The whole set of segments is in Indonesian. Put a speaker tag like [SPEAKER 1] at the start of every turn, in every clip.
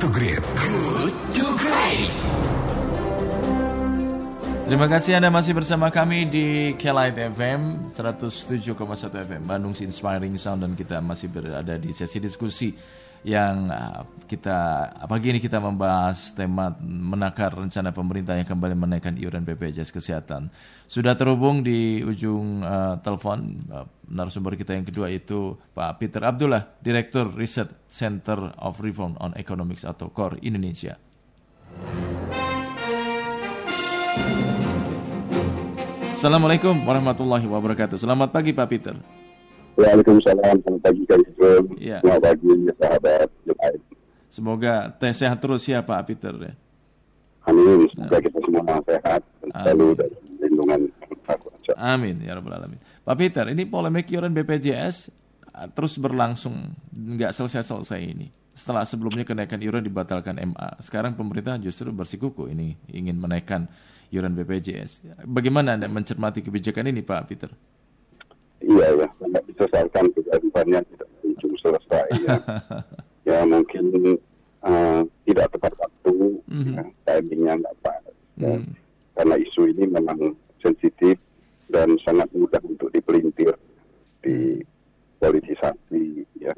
[SPEAKER 1] to Great. Good to Great.
[SPEAKER 2] Terima kasih Anda masih bersama kami di Kelight FM 107,1 FM Bandung Inspiring Sound dan kita masih berada di sesi diskusi yang uh, kita pagi ini kita membahas tema menakar rencana pemerintah yang kembali menaikkan iuran BPJS Kesehatan. Sudah terhubung di ujung uh, telepon uh, narasumber kita yang kedua itu Pak Peter Abdullah, Direktur Riset Center of Reform on Economics atau CORE Indonesia. Assalamualaikum warahmatullahi wabarakatuh. Selamat pagi Pak Peter.
[SPEAKER 3] Waalaikumsalam. Selamat pagi Kak Yusuf.
[SPEAKER 2] Ya.
[SPEAKER 3] Selamat pagi sahabat.
[SPEAKER 2] Semoga teh sehat terus ya Pak Peter ya.
[SPEAKER 3] Amin. Semoga kita semua sehat dan selalu dalam lindungan.
[SPEAKER 2] Amin ya rabbal alamin. Pak Peter, ini polemik iuran BPJS uh, terus berlangsung nggak selesai-selesai ini. Setelah sebelumnya kenaikan iuran dibatalkan MA, sekarang pemerintah justru bersikuku ini ingin menaikkan iuran BPJS. Bagaimana Anda mencermati kebijakan ini Pak Peter?
[SPEAKER 3] Iya ya, disesalkan kegaduhannya tidak kunjung selesai ya. ya mungkin uh, tidak tepat waktu,
[SPEAKER 2] Mhm.
[SPEAKER 3] ya, timingnya nggak pas. ya.
[SPEAKER 2] Hmm.
[SPEAKER 3] Karena isu ini memang sensitif dan sangat mudah untuk dipelintir, dipolitisasi. Ya.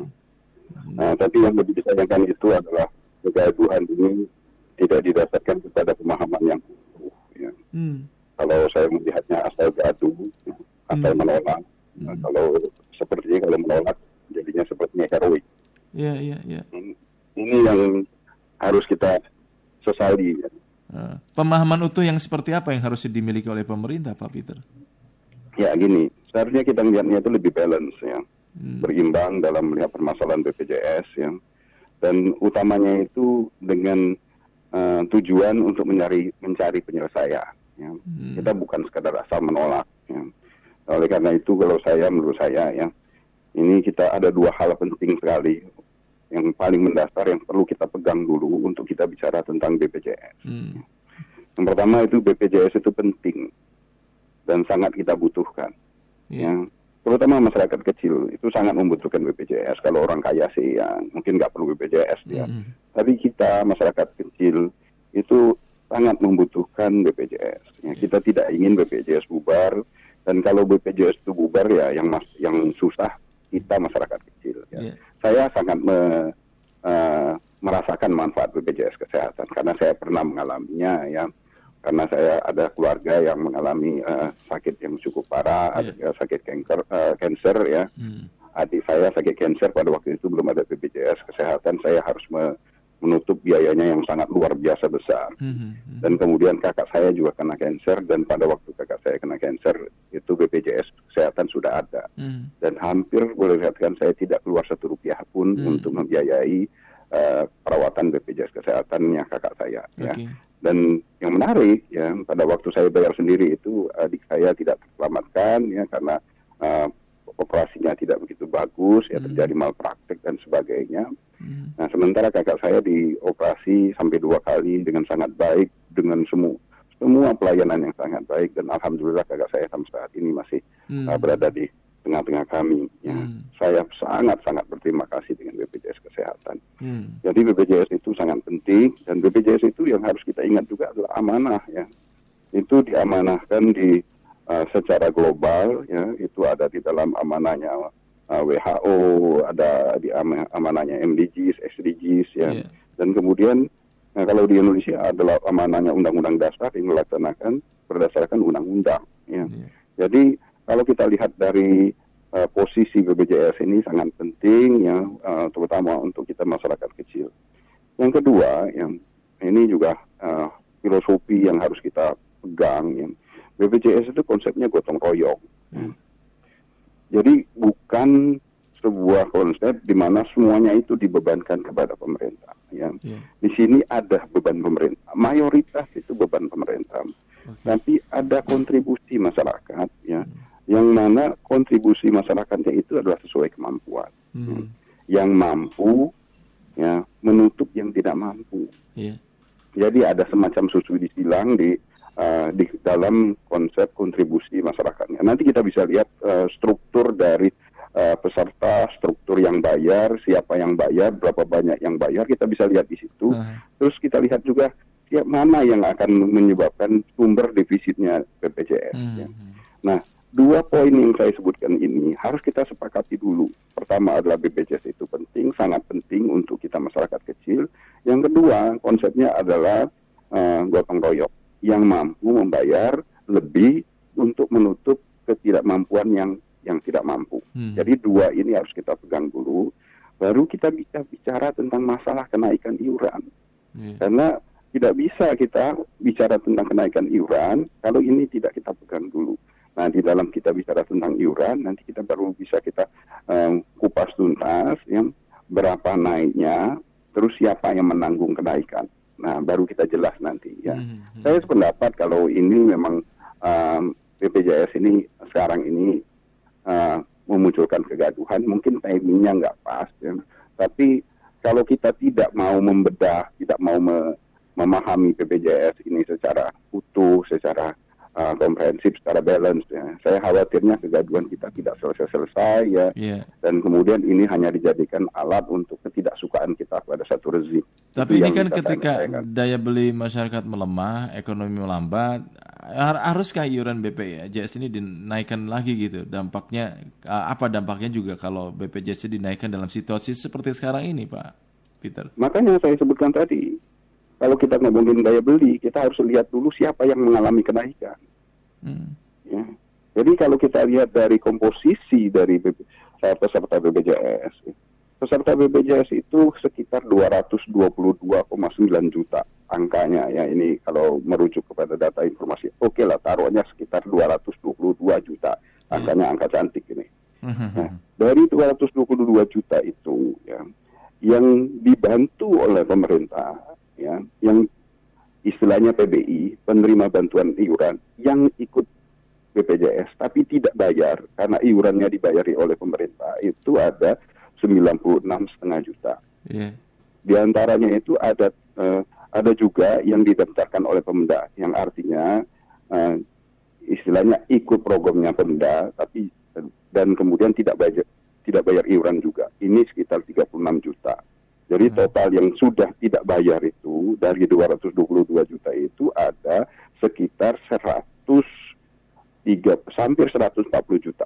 [SPEAKER 3] Nah, tapi yang lebih disayangkan itu adalah kegaduhan ini tidak didasarkan kepada pemahaman yang utuh. Ya.
[SPEAKER 2] Hmm.
[SPEAKER 3] Kalau saya melihatnya asal gaduh, ya, asal
[SPEAKER 2] Hmm.
[SPEAKER 3] menolak. Nah, kalau sepertinya kalau menolak jadinya sepertinya heroik.
[SPEAKER 2] Iya iya iya.
[SPEAKER 3] Ini, ini yang harus kita sesali. Ya.
[SPEAKER 2] Uh, pemahaman utuh yang seperti apa yang harus dimiliki oleh pemerintah Pak Peter?
[SPEAKER 3] ya gini, seharusnya kita melihatnya itu lebih balance ya,
[SPEAKER 2] Hmm.
[SPEAKER 3] berimbang dalam melihat permasalahan BPJS ya, dan utamanya itu dengan eh, tujuan untuk mencari mencari penyelesaian. Ya.
[SPEAKER 2] Hmm.
[SPEAKER 3] Kita bukan sekadar asal menolak. Ya. Oleh karena itu kalau saya menurut saya ya ini kita ada dua hal penting sekali yang paling mendasar yang perlu kita pegang dulu untuk kita bicara tentang BPJS.
[SPEAKER 2] Hmm.
[SPEAKER 3] Yang pertama itu BPJS itu penting dan sangat kita butuhkan.
[SPEAKER 2] Iya.
[SPEAKER 3] Ya. Terutama masyarakat kecil itu sangat membutuhkan BPJS. Kalau orang kaya sih ya mungkin nggak perlu BPJS ya.
[SPEAKER 2] Hmm.
[SPEAKER 3] Tapi kita masyarakat kecil itu sangat membutuhkan BPJS. Ya, kita tidak ingin BPJS bubar dan kalau BPJS itu bubar ya yang mas yang susah kita masyarakat kecil. Ya.
[SPEAKER 2] Iya.
[SPEAKER 3] Saya sangat me- eh, merasakan manfaat BPJS kesehatan karena saya pernah mengalaminya ya. Karena saya ada keluarga yang mengalami eh, sakit yang cukup parah, ada sakit kanker, cancer ya
[SPEAKER 2] Hmm.
[SPEAKER 3] adik saya sakit cancer pada waktu itu belum ada BPJS kesehatan saya harus me- menutup biayanya yang sangat luar biasa besar
[SPEAKER 2] Hmm. Hmm.
[SPEAKER 3] dan kemudian kakak saya juga kena cancer dan pada waktu kakak saya kena cancer itu BPJS kesehatan sudah ada
[SPEAKER 2] Hmm.
[SPEAKER 3] dan hampir boleh dikatakan saya tidak keluar satu rupiah pun
[SPEAKER 2] Hmm.
[SPEAKER 3] untuk membiayai eh, perawatan BPJS kesehatannya kakak saya ya
[SPEAKER 2] Oke.
[SPEAKER 3] dan yang menarik ya pada waktu saya bayar sendiri itu adik saya tidak terselamatkan ya karena uh, operasinya tidak begitu bagus ya
[SPEAKER 2] Hmm.
[SPEAKER 3] terjadi malpraktek dan sebagainya.
[SPEAKER 2] Hmm.
[SPEAKER 3] Nah sementara kakak saya dioperasi sampai dua kali dengan sangat baik dengan semua semua pelayanan yang sangat baik dan alhamdulillah kakak saya sampai saat ini masih
[SPEAKER 2] Hmm.
[SPEAKER 3] uh, berada di tengah-tengah kami. Ya.
[SPEAKER 2] Hmm.
[SPEAKER 3] Saya sangat-sangat berterima kasih dengan BPJS Kesehatan.
[SPEAKER 2] Hmm.
[SPEAKER 3] Jadi BPJS itu sangat penting dan BPJS itu yang harus kita ingat juga adalah amanah ya. Itu diamanahkan di uh, secara global ya, itu ada di dalam amanahnya uh, WHO, ada di ama- amanahnya MDGs, SDGs ya.
[SPEAKER 2] Iya.
[SPEAKER 3] Dan kemudian nah, kalau di Indonesia adalah amanahnya Undang-Undang Dasar yang dilaksanakan berdasarkan undang-undang ya.
[SPEAKER 2] Iya.
[SPEAKER 3] Jadi kalau kita lihat dari uh, posisi BPJS ini sangat penting ya, uh, terutama untuk kita masyarakat kecil. Yang kedua, yang ini juga uh, filosofi yang harus kita pegang. Ya. BPJS itu konsepnya gotong royong.
[SPEAKER 2] Hmm.
[SPEAKER 3] Jadi bukan sebuah konsep di mana semuanya itu dibebankan kepada pemerintah. Ya.
[SPEAKER 2] Iya.
[SPEAKER 3] Di sini ada beban pemerintah, mayoritas itu beban pemerintah
[SPEAKER 2] Oke.
[SPEAKER 3] tapi ada kontribusi masyarakat ya yang mana kontribusi masyarakatnya itu adalah sesuai kemampuan
[SPEAKER 2] Hmm.
[SPEAKER 3] yang mampu ya menutup yang tidak mampu
[SPEAKER 2] Iya.
[SPEAKER 3] jadi ada semacam susu disilang di uh, di dalam konsep kontribusi masyarakatnya nanti kita bisa lihat uh, struktur dari uh, peserta, struktur yang bayar, siapa yang bayar, berapa banyak yang bayar, kita bisa lihat di situ.
[SPEAKER 2] Uh.
[SPEAKER 3] Terus kita lihat juga siap mana yang akan menyebabkan sumber defisitnya BPJS.
[SPEAKER 2] Hmm.
[SPEAKER 3] Ya. Nah, dua poin yang saya sebutkan ini harus kita sepakati dulu. Pertama adalah BPJS itu penting, sangat penting untuk kita masyarakat kecil. Yang kedua, konsepnya adalah uh, gotong royong yang mampu membayar lebih untuk menutup ketidakmampuan yang yang tidak mampu.
[SPEAKER 2] Hmm.
[SPEAKER 3] Jadi dua ini harus kita pegang dulu. Baru kita bisa bicara tentang masalah kenaikan iuran.
[SPEAKER 2] Iya.
[SPEAKER 3] Karena tidak bisa kita bicara tentang kenaikan iuran kalau ini tidak kita pegang dulu. Nah, di dalam kita bicara tentang iuran, nanti kita baru bisa kita um, kupas tuntas yang berapa naiknya, terus siapa yang menanggung kenaikan. Nah, baru kita jelas nanti ya.
[SPEAKER 2] Hmm, hmm.
[SPEAKER 3] Saya sependapat kalau ini memang um, BPJS ini sekarang ini uh, memunculkan kegaduhan, mungkin timingnya nggak pas. Ya. Tapi kalau kita tidak mau membedah, tidak mau me- memahami BPJS ini secara utuh, secara uh, komprehensif, secara balance, ya. saya khawatirnya kegaduhan kita tidak selesai-selesai ya.
[SPEAKER 2] Iya.
[SPEAKER 3] Dan kemudian ini hanya dijadikan alat untuk ketidaksukaan kita pada satu rezim.
[SPEAKER 2] Tapi
[SPEAKER 3] Itu
[SPEAKER 2] ini kan ketika
[SPEAKER 3] sampaikan.
[SPEAKER 2] daya beli masyarakat melemah, ekonomi melambat, har- haruskah iuran BPJS ini dinaikkan lagi gitu? Dampaknya apa dampaknya juga kalau BPJS dinaikkan dalam situasi seperti sekarang ini, Pak Peter?
[SPEAKER 3] Makanya saya sebutkan tadi, kalau kita ngomongin daya beli, kita harus lihat dulu siapa yang mengalami kenaikan.
[SPEAKER 2] Hmm.
[SPEAKER 3] Ya. Jadi kalau kita lihat dari komposisi dari BP, eh, peserta BPJS, peserta BPJS itu sekitar 222,9 juta angkanya ya ini kalau merujuk kepada data informasi. Oke lah taruhnya sekitar 222 juta angkanya angka cantik ini. Nah, dari 222 juta itu ya yang dibantu oleh pemerintah ya yang istilahnya PBI penerima bantuan iuran yang ikut BPJS tapi tidak bayar karena iurannya dibayari oleh pemerintah itu ada 96,5 juta.
[SPEAKER 2] Iya.
[SPEAKER 3] Di antaranya itu ada eh, ada juga yang didaftarkan oleh Pemda yang artinya eh, istilahnya ikut programnya Pemda tapi dan kemudian tidak bayar tidak bayar iuran juga. Ini sekitar 36 juta. Jadi
[SPEAKER 2] Hmm.
[SPEAKER 3] total yang sudah tidak bayar itu dari 222 juta itu ada sekitar 103 hampir 140 juta.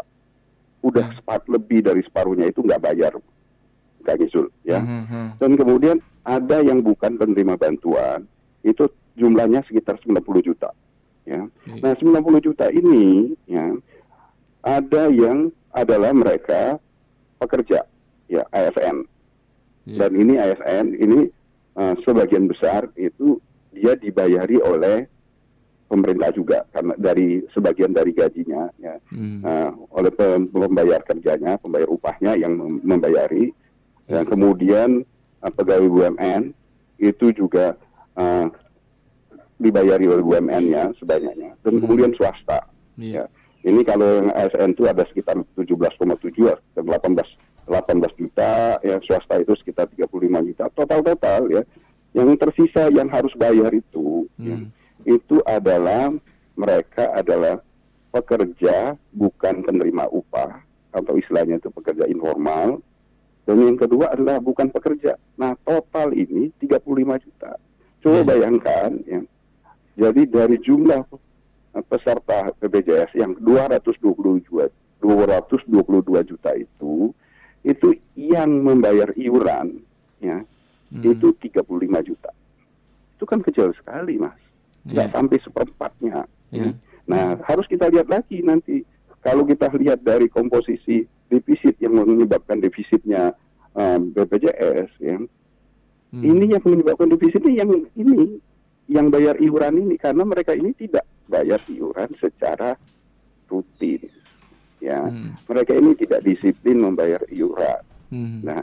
[SPEAKER 3] Udah
[SPEAKER 2] Hmm.
[SPEAKER 3] sepat lebih dari separuhnya itu nggak bayar, Kak Gisul ya.
[SPEAKER 2] Hmm.
[SPEAKER 3] Dan kemudian ada yang bukan penerima bantuan, itu jumlahnya sekitar 90 juta. Ya.
[SPEAKER 2] Iya.
[SPEAKER 3] Nah, 90 juta ini ya ada yang adalah mereka pekerja ya ASN.
[SPEAKER 2] Iya.
[SPEAKER 3] Dan ini ASN ini eh, sebagian besar itu dia dibayari oleh pemerintah juga karena dari sebagian dari gajinya ya
[SPEAKER 2] Hmm.
[SPEAKER 3] eh, oleh pem- pembayar kerjanya, pembayar upahnya yang mem- membayari. Dan kemudian eh, pegawai BUMN itu juga eh, dibayari oleh BUMN-nya sebanyaknya. Dan
[SPEAKER 2] Hmm.
[SPEAKER 3] kemudian swasta.
[SPEAKER 2] Iya.
[SPEAKER 3] Ya. Ini kalau yang ASN itu ada sekitar 17,7 dan 18 18 juta, ya swasta itu sekitar 35 juta. Total-total ya. Yang tersisa yang harus bayar itu ya,
[SPEAKER 2] Hmm.
[SPEAKER 3] itu adalah mereka adalah pekerja bukan penerima upah atau istilahnya itu pekerja informal. Dan yang kedua adalah bukan pekerja. Nah, total ini 35 juta. Coba
[SPEAKER 2] Hmm.
[SPEAKER 3] bayangkan ya. Jadi dari jumlah peserta BPJS yang 222 222 juta itu itu yang membayar iuran ya
[SPEAKER 2] Hmm.
[SPEAKER 3] itu 35 juta. Itu kan kecil sekali, Mas. Nggak
[SPEAKER 2] Iya.
[SPEAKER 3] sampai seperempatnya. ya.
[SPEAKER 2] Iya.
[SPEAKER 3] Nah, harus kita lihat lagi nanti. Kalau kita lihat dari komposisi defisit yang menyebabkan defisitnya um, BPJS, ya,
[SPEAKER 2] Hmm.
[SPEAKER 3] ini yang menyebabkan defisitnya yang ini, yang bayar iuran ini karena mereka ini tidak bayar iuran secara. Ya,
[SPEAKER 2] Hmm.
[SPEAKER 3] mereka ini tidak disiplin membayar iuran.
[SPEAKER 2] Hmm.
[SPEAKER 3] Nah,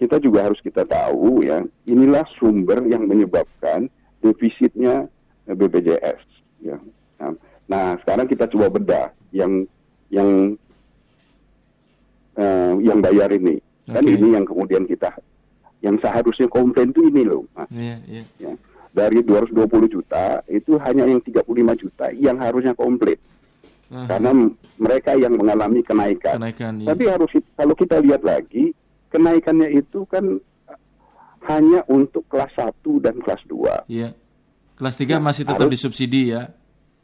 [SPEAKER 3] kita juga harus kita tahu ya, inilah sumber yang menyebabkan defisitnya eh, BPJS. Ya. Nah, nah, sekarang kita coba bedah yang yang eh, yang bayar ini. Kan
[SPEAKER 2] Oke.
[SPEAKER 3] ini yang kemudian kita yang seharusnya komplain itu ini loh, Mas.
[SPEAKER 2] Iya, iya.
[SPEAKER 3] Ya. Dari 220 juta itu hanya yang 35 juta yang harusnya komplit.
[SPEAKER 2] Aha.
[SPEAKER 3] karena mereka yang mengalami kenaikan.
[SPEAKER 2] Kenaikan, ya.
[SPEAKER 3] Tapi harus kalau kita lihat lagi kenaikannya itu kan uh, hanya untuk kelas 1 dan kelas 2.
[SPEAKER 2] Iya. Kelas 3
[SPEAKER 3] Nah,
[SPEAKER 2] masih tetap
[SPEAKER 3] harus-
[SPEAKER 2] disubsidi ya.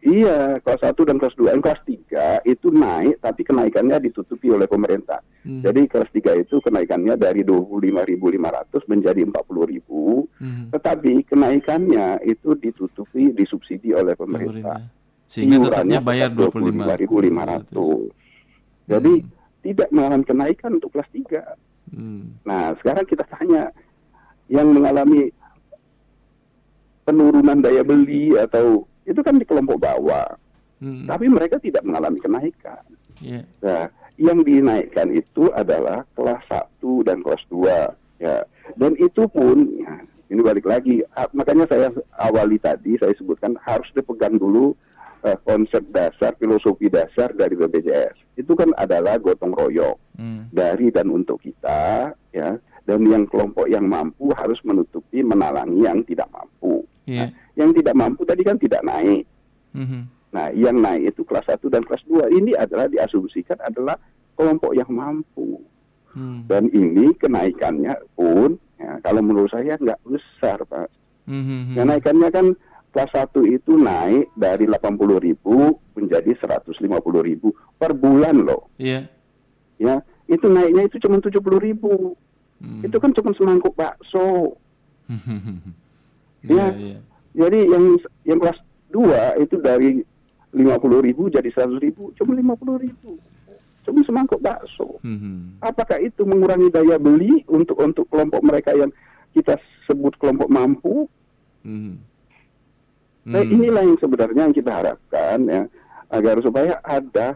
[SPEAKER 3] Iya, kelas 1 dan kelas 2. Yang kelas 3 itu naik tapi kenaikannya ditutupi oleh pemerintah.
[SPEAKER 2] Hmm.
[SPEAKER 3] Jadi kelas 3 itu kenaikannya dari 25.500 menjadi 40.000.
[SPEAKER 2] Hmm.
[SPEAKER 3] Tetapi kenaikannya itu ditutupi disubsidi oleh pemerintah.
[SPEAKER 2] Pemerintah. Sehingga tetapnya
[SPEAKER 3] Iurannya
[SPEAKER 2] bayar
[SPEAKER 3] tetap 25.500. Jadi tidak mengalami kenaikan untuk kelas 3.
[SPEAKER 2] Hmm.
[SPEAKER 3] Nah, sekarang kita tanya yang mengalami penurunan daya beli atau itu kan di kelompok bawah,
[SPEAKER 2] Hmm.
[SPEAKER 3] tapi mereka tidak mengalami kenaikan.
[SPEAKER 2] Iya.
[SPEAKER 3] Nah, yang dinaikkan itu adalah kelas 1 dan kelas 2 ya. Dan itu pun ya, ini balik lagi ah, makanya saya awali tadi saya sebutkan harus dipegang dulu eh, konsep dasar filosofi dasar dari BPJS. Itu kan adalah gotong royong
[SPEAKER 2] Hmm.
[SPEAKER 3] dari dan untuk kita ya dan yang kelompok yang mampu harus menutupi menalangi yang tidak mampu.
[SPEAKER 2] Iya.
[SPEAKER 3] Yang tidak mampu tadi kan tidak naik.
[SPEAKER 2] Mhm.
[SPEAKER 3] Nah, yang naik itu kelas 1 dan kelas 2. Ini adalah diasumsikan adalah kelompok yang mampu.
[SPEAKER 2] Hmm.
[SPEAKER 3] Dan ini kenaikannya pun ya, kalau menurut saya nggak besar, Pak.
[SPEAKER 2] Mhm.
[SPEAKER 3] Kenaikannya kan kelas 1 itu naik dari 80.000 menjadi 150.000 per bulan loh.
[SPEAKER 2] Iya.
[SPEAKER 3] Ya, itu naiknya itu cuma 70.000.
[SPEAKER 2] Hmm.
[SPEAKER 3] Itu kan cuma semangkuk bakso.
[SPEAKER 2] Iya,
[SPEAKER 3] Ya.
[SPEAKER 2] iya.
[SPEAKER 3] Jadi yang yang kelas 2 itu dari 50.000 jadi 100.000, cuma 50.000. Cuma semangkuk bakso.
[SPEAKER 2] Mhm.
[SPEAKER 3] Apakah itu mengurangi daya beli untuk untuk kelompok mereka yang kita sebut kelompok mampu?
[SPEAKER 2] Mhm.
[SPEAKER 3] Nah,
[SPEAKER 2] Hmm.
[SPEAKER 3] inilah yang sebenarnya yang kita harapkan ya agar supaya ada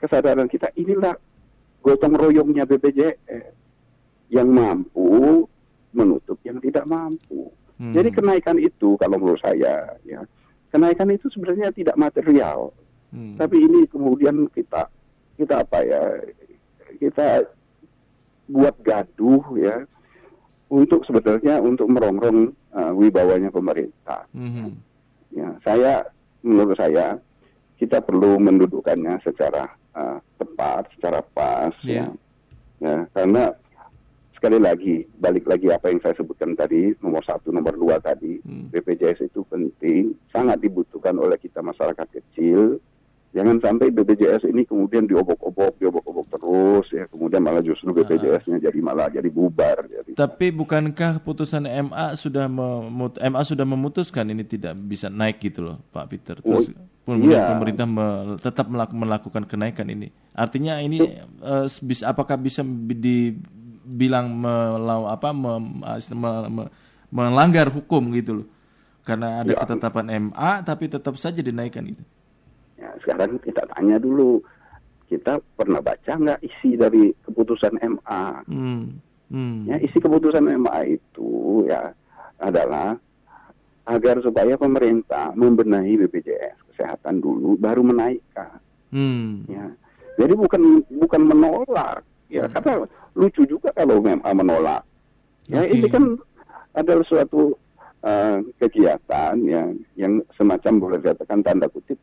[SPEAKER 3] kesadaran kita inilah gotong royongnya BPJS yang mampu menutup yang tidak mampu.
[SPEAKER 2] Hmm.
[SPEAKER 3] Jadi kenaikan itu kalau menurut saya ya kenaikan itu sebenarnya tidak material,
[SPEAKER 2] Hmm.
[SPEAKER 3] tapi ini kemudian kita kita apa ya kita buat gaduh ya untuk sebenarnya untuk merongrong uh, wibawanya pemerintah.
[SPEAKER 2] Mhm.
[SPEAKER 3] Ya, saya menurut saya kita perlu mendudukkannya secara uh, tepat, secara pas
[SPEAKER 2] Iya.
[SPEAKER 3] ya. Ya, karena sekali lagi balik lagi apa yang saya sebutkan tadi nomor satu, nomor dua tadi
[SPEAKER 2] Hmm.
[SPEAKER 3] BPJS itu penting, sangat dibutuhkan oleh kita masyarakat kecil. Jangan sampai BPJS ini kemudian diobok-obok, diobok-obok terus ya, kemudian malah justru BPJS-nya jadi malah jadi bubar. Jadi,
[SPEAKER 2] Tapi bukankah putusan MA sudah memut MA sudah memutuskan ini tidak bisa naik gitu loh, Pak Peter. Terus
[SPEAKER 3] Oh, iya.
[SPEAKER 2] pemerintah me- tetap melak- melakukan kenaikan ini. Artinya ini eh, bisa apakah bisa bi- dibilang melau apa mem- me- me- melanggar hukum gitu loh. Karena ada
[SPEAKER 3] Ya.
[SPEAKER 2] ketetapan MA tapi tetap saja dinaikkan itu.
[SPEAKER 3] Sekarang kita tanya dulu, kita pernah baca nggak isi dari keputusan MA?
[SPEAKER 2] Hmm. Hmm.
[SPEAKER 3] Ya, isi keputusan MA itu ya adalah agar supaya pemerintah membenahi BPJS kesehatan dulu, baru menaikkan.
[SPEAKER 2] Hmm.
[SPEAKER 3] Ya, jadi bukan bukan menolak, ya
[SPEAKER 2] Hmm.
[SPEAKER 3] karena lucu juga kalau MA menolak. Ya,
[SPEAKER 2] Oke.
[SPEAKER 3] ini kan adalah suatu uh, kegiatan ya yang semacam boleh dikatakan tanda kutip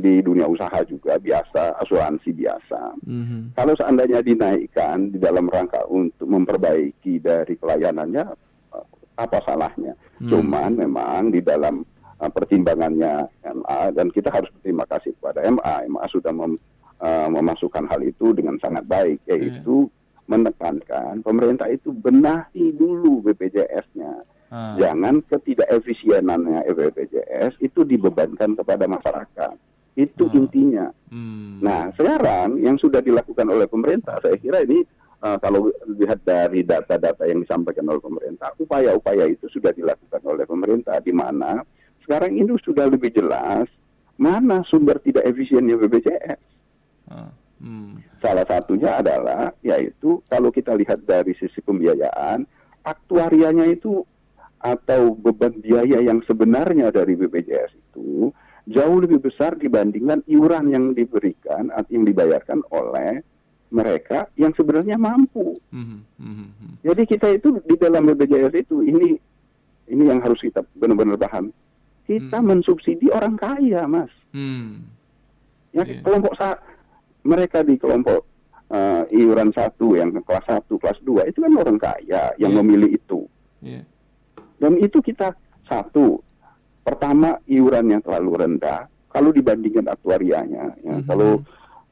[SPEAKER 3] di dunia usaha juga biasa, asuransi biasa.
[SPEAKER 2] Mhm.
[SPEAKER 3] Kalau seandainya dinaikkan di dalam rangka untuk memperbaiki dari pelayanannya, apa salahnya?
[SPEAKER 2] Hmm.
[SPEAKER 3] Cuman memang di dalam eh, pertimbangannya MA dan kita harus berterima kasih kepada MA. MA sudah mem- eh, memasukkan hal itu dengan sangat baik, yaitu menekankan pemerintah itu benahi dulu BPJS-nya.
[SPEAKER 2] Ah.
[SPEAKER 3] Jangan ketidakefisienannya BPJS itu dibebankan kepada masyarakat. Itu
[SPEAKER 2] Ah.
[SPEAKER 3] intinya.
[SPEAKER 2] Hmm.
[SPEAKER 3] Nah, sekarang yang sudah dilakukan oleh pemerintah, saya kira ini uh, kalau lihat dari data-data yang disampaikan oleh pemerintah, upaya-upaya itu sudah dilakukan oleh pemerintah, di mana sekarang ini sudah lebih jelas mana sumber tidak efisiennya BPJS.
[SPEAKER 2] Ah. Hmm.
[SPEAKER 3] Salah satunya adalah yaitu kalau kita lihat dari sisi pembiayaan, aktuarianya itu atau beban biaya yang sebenarnya dari BPJS itu jauh lebih besar dibandingkan iuran yang diberikan atau yang dibayarkan oleh mereka yang sebenarnya mampu.
[SPEAKER 2] Mhm. Mhm. Mhm.
[SPEAKER 3] Jadi kita itu di dalam BPJS itu ini ini yang harus kita benar-benar paham. Kita
[SPEAKER 2] Hmm.
[SPEAKER 3] mensubsidi orang kaya, Mas.
[SPEAKER 2] Hmm.
[SPEAKER 3] Ya
[SPEAKER 2] Iya.
[SPEAKER 3] kelompok sa mereka di kelompok eh, iuran satu yang kelas satu, kelas dua itu kan orang kaya yang
[SPEAKER 2] Iya.
[SPEAKER 3] memilih itu.
[SPEAKER 2] Iya.
[SPEAKER 3] Dan itu kita satu, pertama iurannya terlalu rendah kalau dibandingkan aktuarianya. Ya,
[SPEAKER 2] Mhm.
[SPEAKER 3] Kalau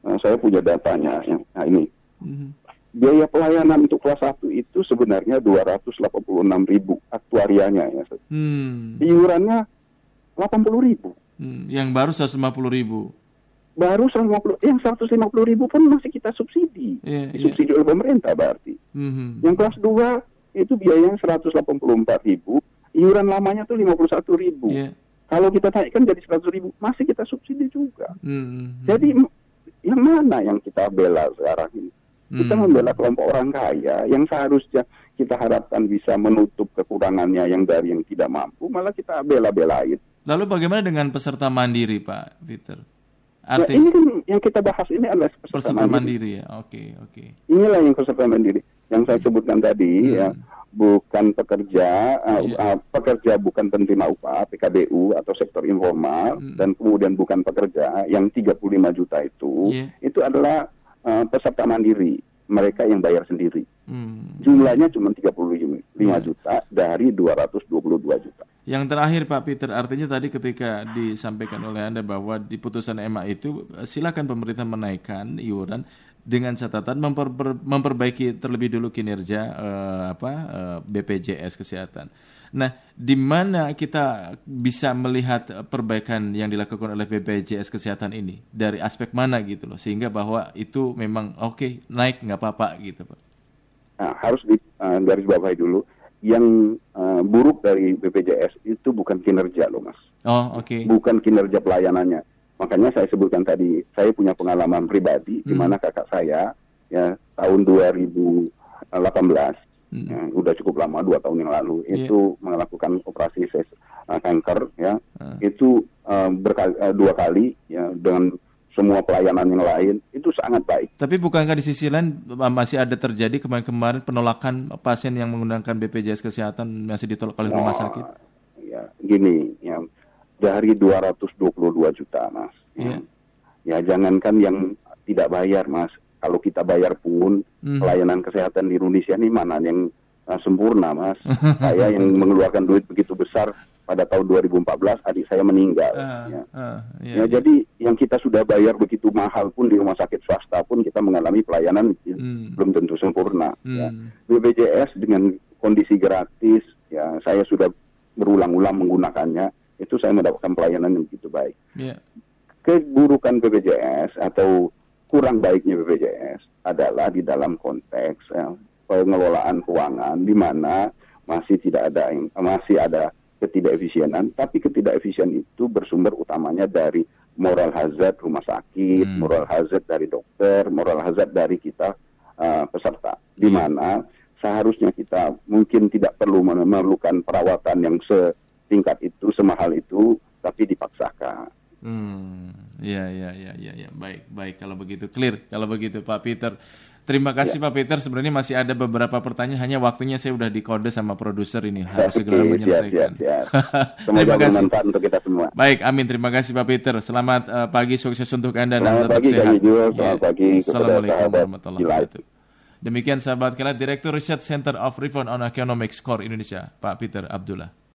[SPEAKER 3] eh, saya punya datanya, ya, nah ini
[SPEAKER 2] Mhm.
[SPEAKER 3] biaya pelayanan untuk kelas satu itu sebenarnya 286 ribu aktuarianya ya.
[SPEAKER 2] Hmm.
[SPEAKER 3] Iurannya 80 ribu.
[SPEAKER 2] Hmm. Yang baru 150 ribu.
[SPEAKER 3] Baru 150, yang 150 ribu pun masih kita subsidi.
[SPEAKER 2] Iya, iya.
[SPEAKER 3] Disubsidi oleh pemerintah berarti.
[SPEAKER 2] Mhm.
[SPEAKER 3] Yang kelas 2 itu biayanya 184 ribu, iuran lamanya tuh 51 ribu.
[SPEAKER 2] Iya.
[SPEAKER 3] Kalau kita naikkan jadi 100 ribu, masih kita subsidi juga.
[SPEAKER 2] Mhm.
[SPEAKER 3] Jadi yang mana yang kita bela sekarang ini? Kita
[SPEAKER 2] Hmm.
[SPEAKER 3] membela kelompok orang kaya yang seharusnya kita harapkan bisa menutup kekurangannya yang dari yang tidak mampu, malah kita bela-belain.
[SPEAKER 2] Lalu bagaimana dengan peserta mandiri, Pak Peter?
[SPEAKER 3] Ya,
[SPEAKER 2] Arti
[SPEAKER 3] ini kan yang kita bahas ini adalah peserta,
[SPEAKER 2] peserta
[SPEAKER 3] mandiri.
[SPEAKER 2] mandiri ya. Oke, oke.
[SPEAKER 3] Inilah yang peserta mandiri. Yang saya sebutkan tadi
[SPEAKER 2] Hmm.
[SPEAKER 3] ya, bukan pekerja, uh, uh, pekerja bukan penerima upah PKBU atau sektor informal
[SPEAKER 2] Hmm.
[SPEAKER 3] dan kemudian bukan pekerja yang 35 juta itu,
[SPEAKER 2] Iya.
[SPEAKER 3] itu adalah uh, peserta mandiri, mereka yang bayar sendiri.
[SPEAKER 2] Hmm.
[SPEAKER 3] Jumlahnya cuma 35
[SPEAKER 2] Iya.
[SPEAKER 3] juta dari 222 juta.
[SPEAKER 2] Yang terakhir Pak Peter, artinya tadi ketika disampaikan oleh Anda bahwa di putusan MA itu silakan pemerintah menaikkan iuran dengan catatan memper- memperbaiki terlebih dulu kinerja eh, apa eh, BPJS kesehatan. Nah, di mana kita bisa melihat perbaikan yang dilakukan oleh BPJS kesehatan ini dari aspek mana gitu loh, sehingga bahwa itu memang oke naik nggak apa-apa gitu Pak.
[SPEAKER 3] Nah, harus di uh, garis bawahi dulu. Yang uh, buruk dari BPJS itu bukan kinerja loh mas.
[SPEAKER 2] Oh oke.
[SPEAKER 3] bukan kinerja pelayanannya. Makanya saya sebutkan tadi, saya punya pengalaman pribadi di
[SPEAKER 2] Hmm.
[SPEAKER 3] mana kakak saya ya tahun 2018
[SPEAKER 2] Hmm.
[SPEAKER 3] ya, udah cukup lama dua tahun yang lalu
[SPEAKER 2] Iya.
[SPEAKER 3] itu melakukan operasi ses, uh, kanker ya
[SPEAKER 2] Ah.
[SPEAKER 3] itu uh, berkali, uh, dua kali ya dengan semua pelayanan yang lain itu sangat baik.
[SPEAKER 2] Tapi bukankah di sisi lain uh, masih ada terjadi kemarin-kemarin penolakan pasien yang menggunakan BPJS kesehatan masih ditolak oleh rumah
[SPEAKER 3] Nah,
[SPEAKER 2] sakit?
[SPEAKER 3] Ya gini ya dari 222 juta mas. Ya,
[SPEAKER 2] Iya.
[SPEAKER 3] ya jangankan yang tidak bayar mas. Kalau kita bayar pun
[SPEAKER 2] Hmm.
[SPEAKER 3] pelayanan kesehatan di Indonesia ini mana yang uh, sempurna mas. saya yang mengeluarkan duit begitu besar pada tahun 2014 adik saya meninggal.
[SPEAKER 2] Ah,
[SPEAKER 3] ya.
[SPEAKER 2] ah,
[SPEAKER 3] Ya,
[SPEAKER 2] iya, iya.
[SPEAKER 3] jadi yang kita sudah bayar begitu mahal pun di rumah sakit swasta pun kita mengalami pelayanan
[SPEAKER 2] Hmm.
[SPEAKER 3] belum tentu sempurna. ya.
[SPEAKER 2] Hmm.
[SPEAKER 3] BPJS dengan kondisi gratis, ya saya sudah berulang-ulang menggunakannya, itu saya mendapatkan pelayanan yang begitu baik.
[SPEAKER 2] Iya.
[SPEAKER 3] Keburukan BPJS atau kurang baiknya BPJS adalah di dalam konteks ya, pengelolaan keuangan di mana masih tidak ada yang- masih ada ketidakefisienan, tapi ketidakefisien itu bersumber utamanya dari moral hazard rumah sakit,
[SPEAKER 2] Hmm.
[SPEAKER 3] moral hazard dari dokter, moral hazard dari kita uh, peserta, di
[SPEAKER 2] Iya.
[SPEAKER 3] mana seharusnya kita mungkin tidak perlu memerlukan perawatan yang setingkat itu, semahal itu, tapi dipaksakan.
[SPEAKER 2] Hmm. Iya, iya, iya, iya, iya. Baik, baik kalau begitu clear. Kalau begitu Pak Peter. Terima kasih
[SPEAKER 3] Ya.
[SPEAKER 2] Pak Peter. Sebenarnya masih ada beberapa pertanyaan. Hanya waktunya saya udah dikode sama produser ini harus segera
[SPEAKER 3] siap,
[SPEAKER 2] menyelesaikan.
[SPEAKER 3] siap, siap.
[SPEAKER 2] Terima
[SPEAKER 3] Semoga bermanfaat untuk kita semua.
[SPEAKER 2] Baik, amin. Terima kasih Pak Peter. Selamat eh, pagi, sukses untuk Anda dan
[SPEAKER 3] Selamat
[SPEAKER 2] tetap
[SPEAKER 3] pagi,
[SPEAKER 2] sehat.
[SPEAKER 3] Ijo. Selamat
[SPEAKER 2] Ya.
[SPEAKER 3] pagi
[SPEAKER 2] Assalamualaikum warahmatullahi wabarakatuh. Demikian sahabat kalian Direktur Riset Center of Reform on Economics Core Indonesia, Pak Peter Abdullah.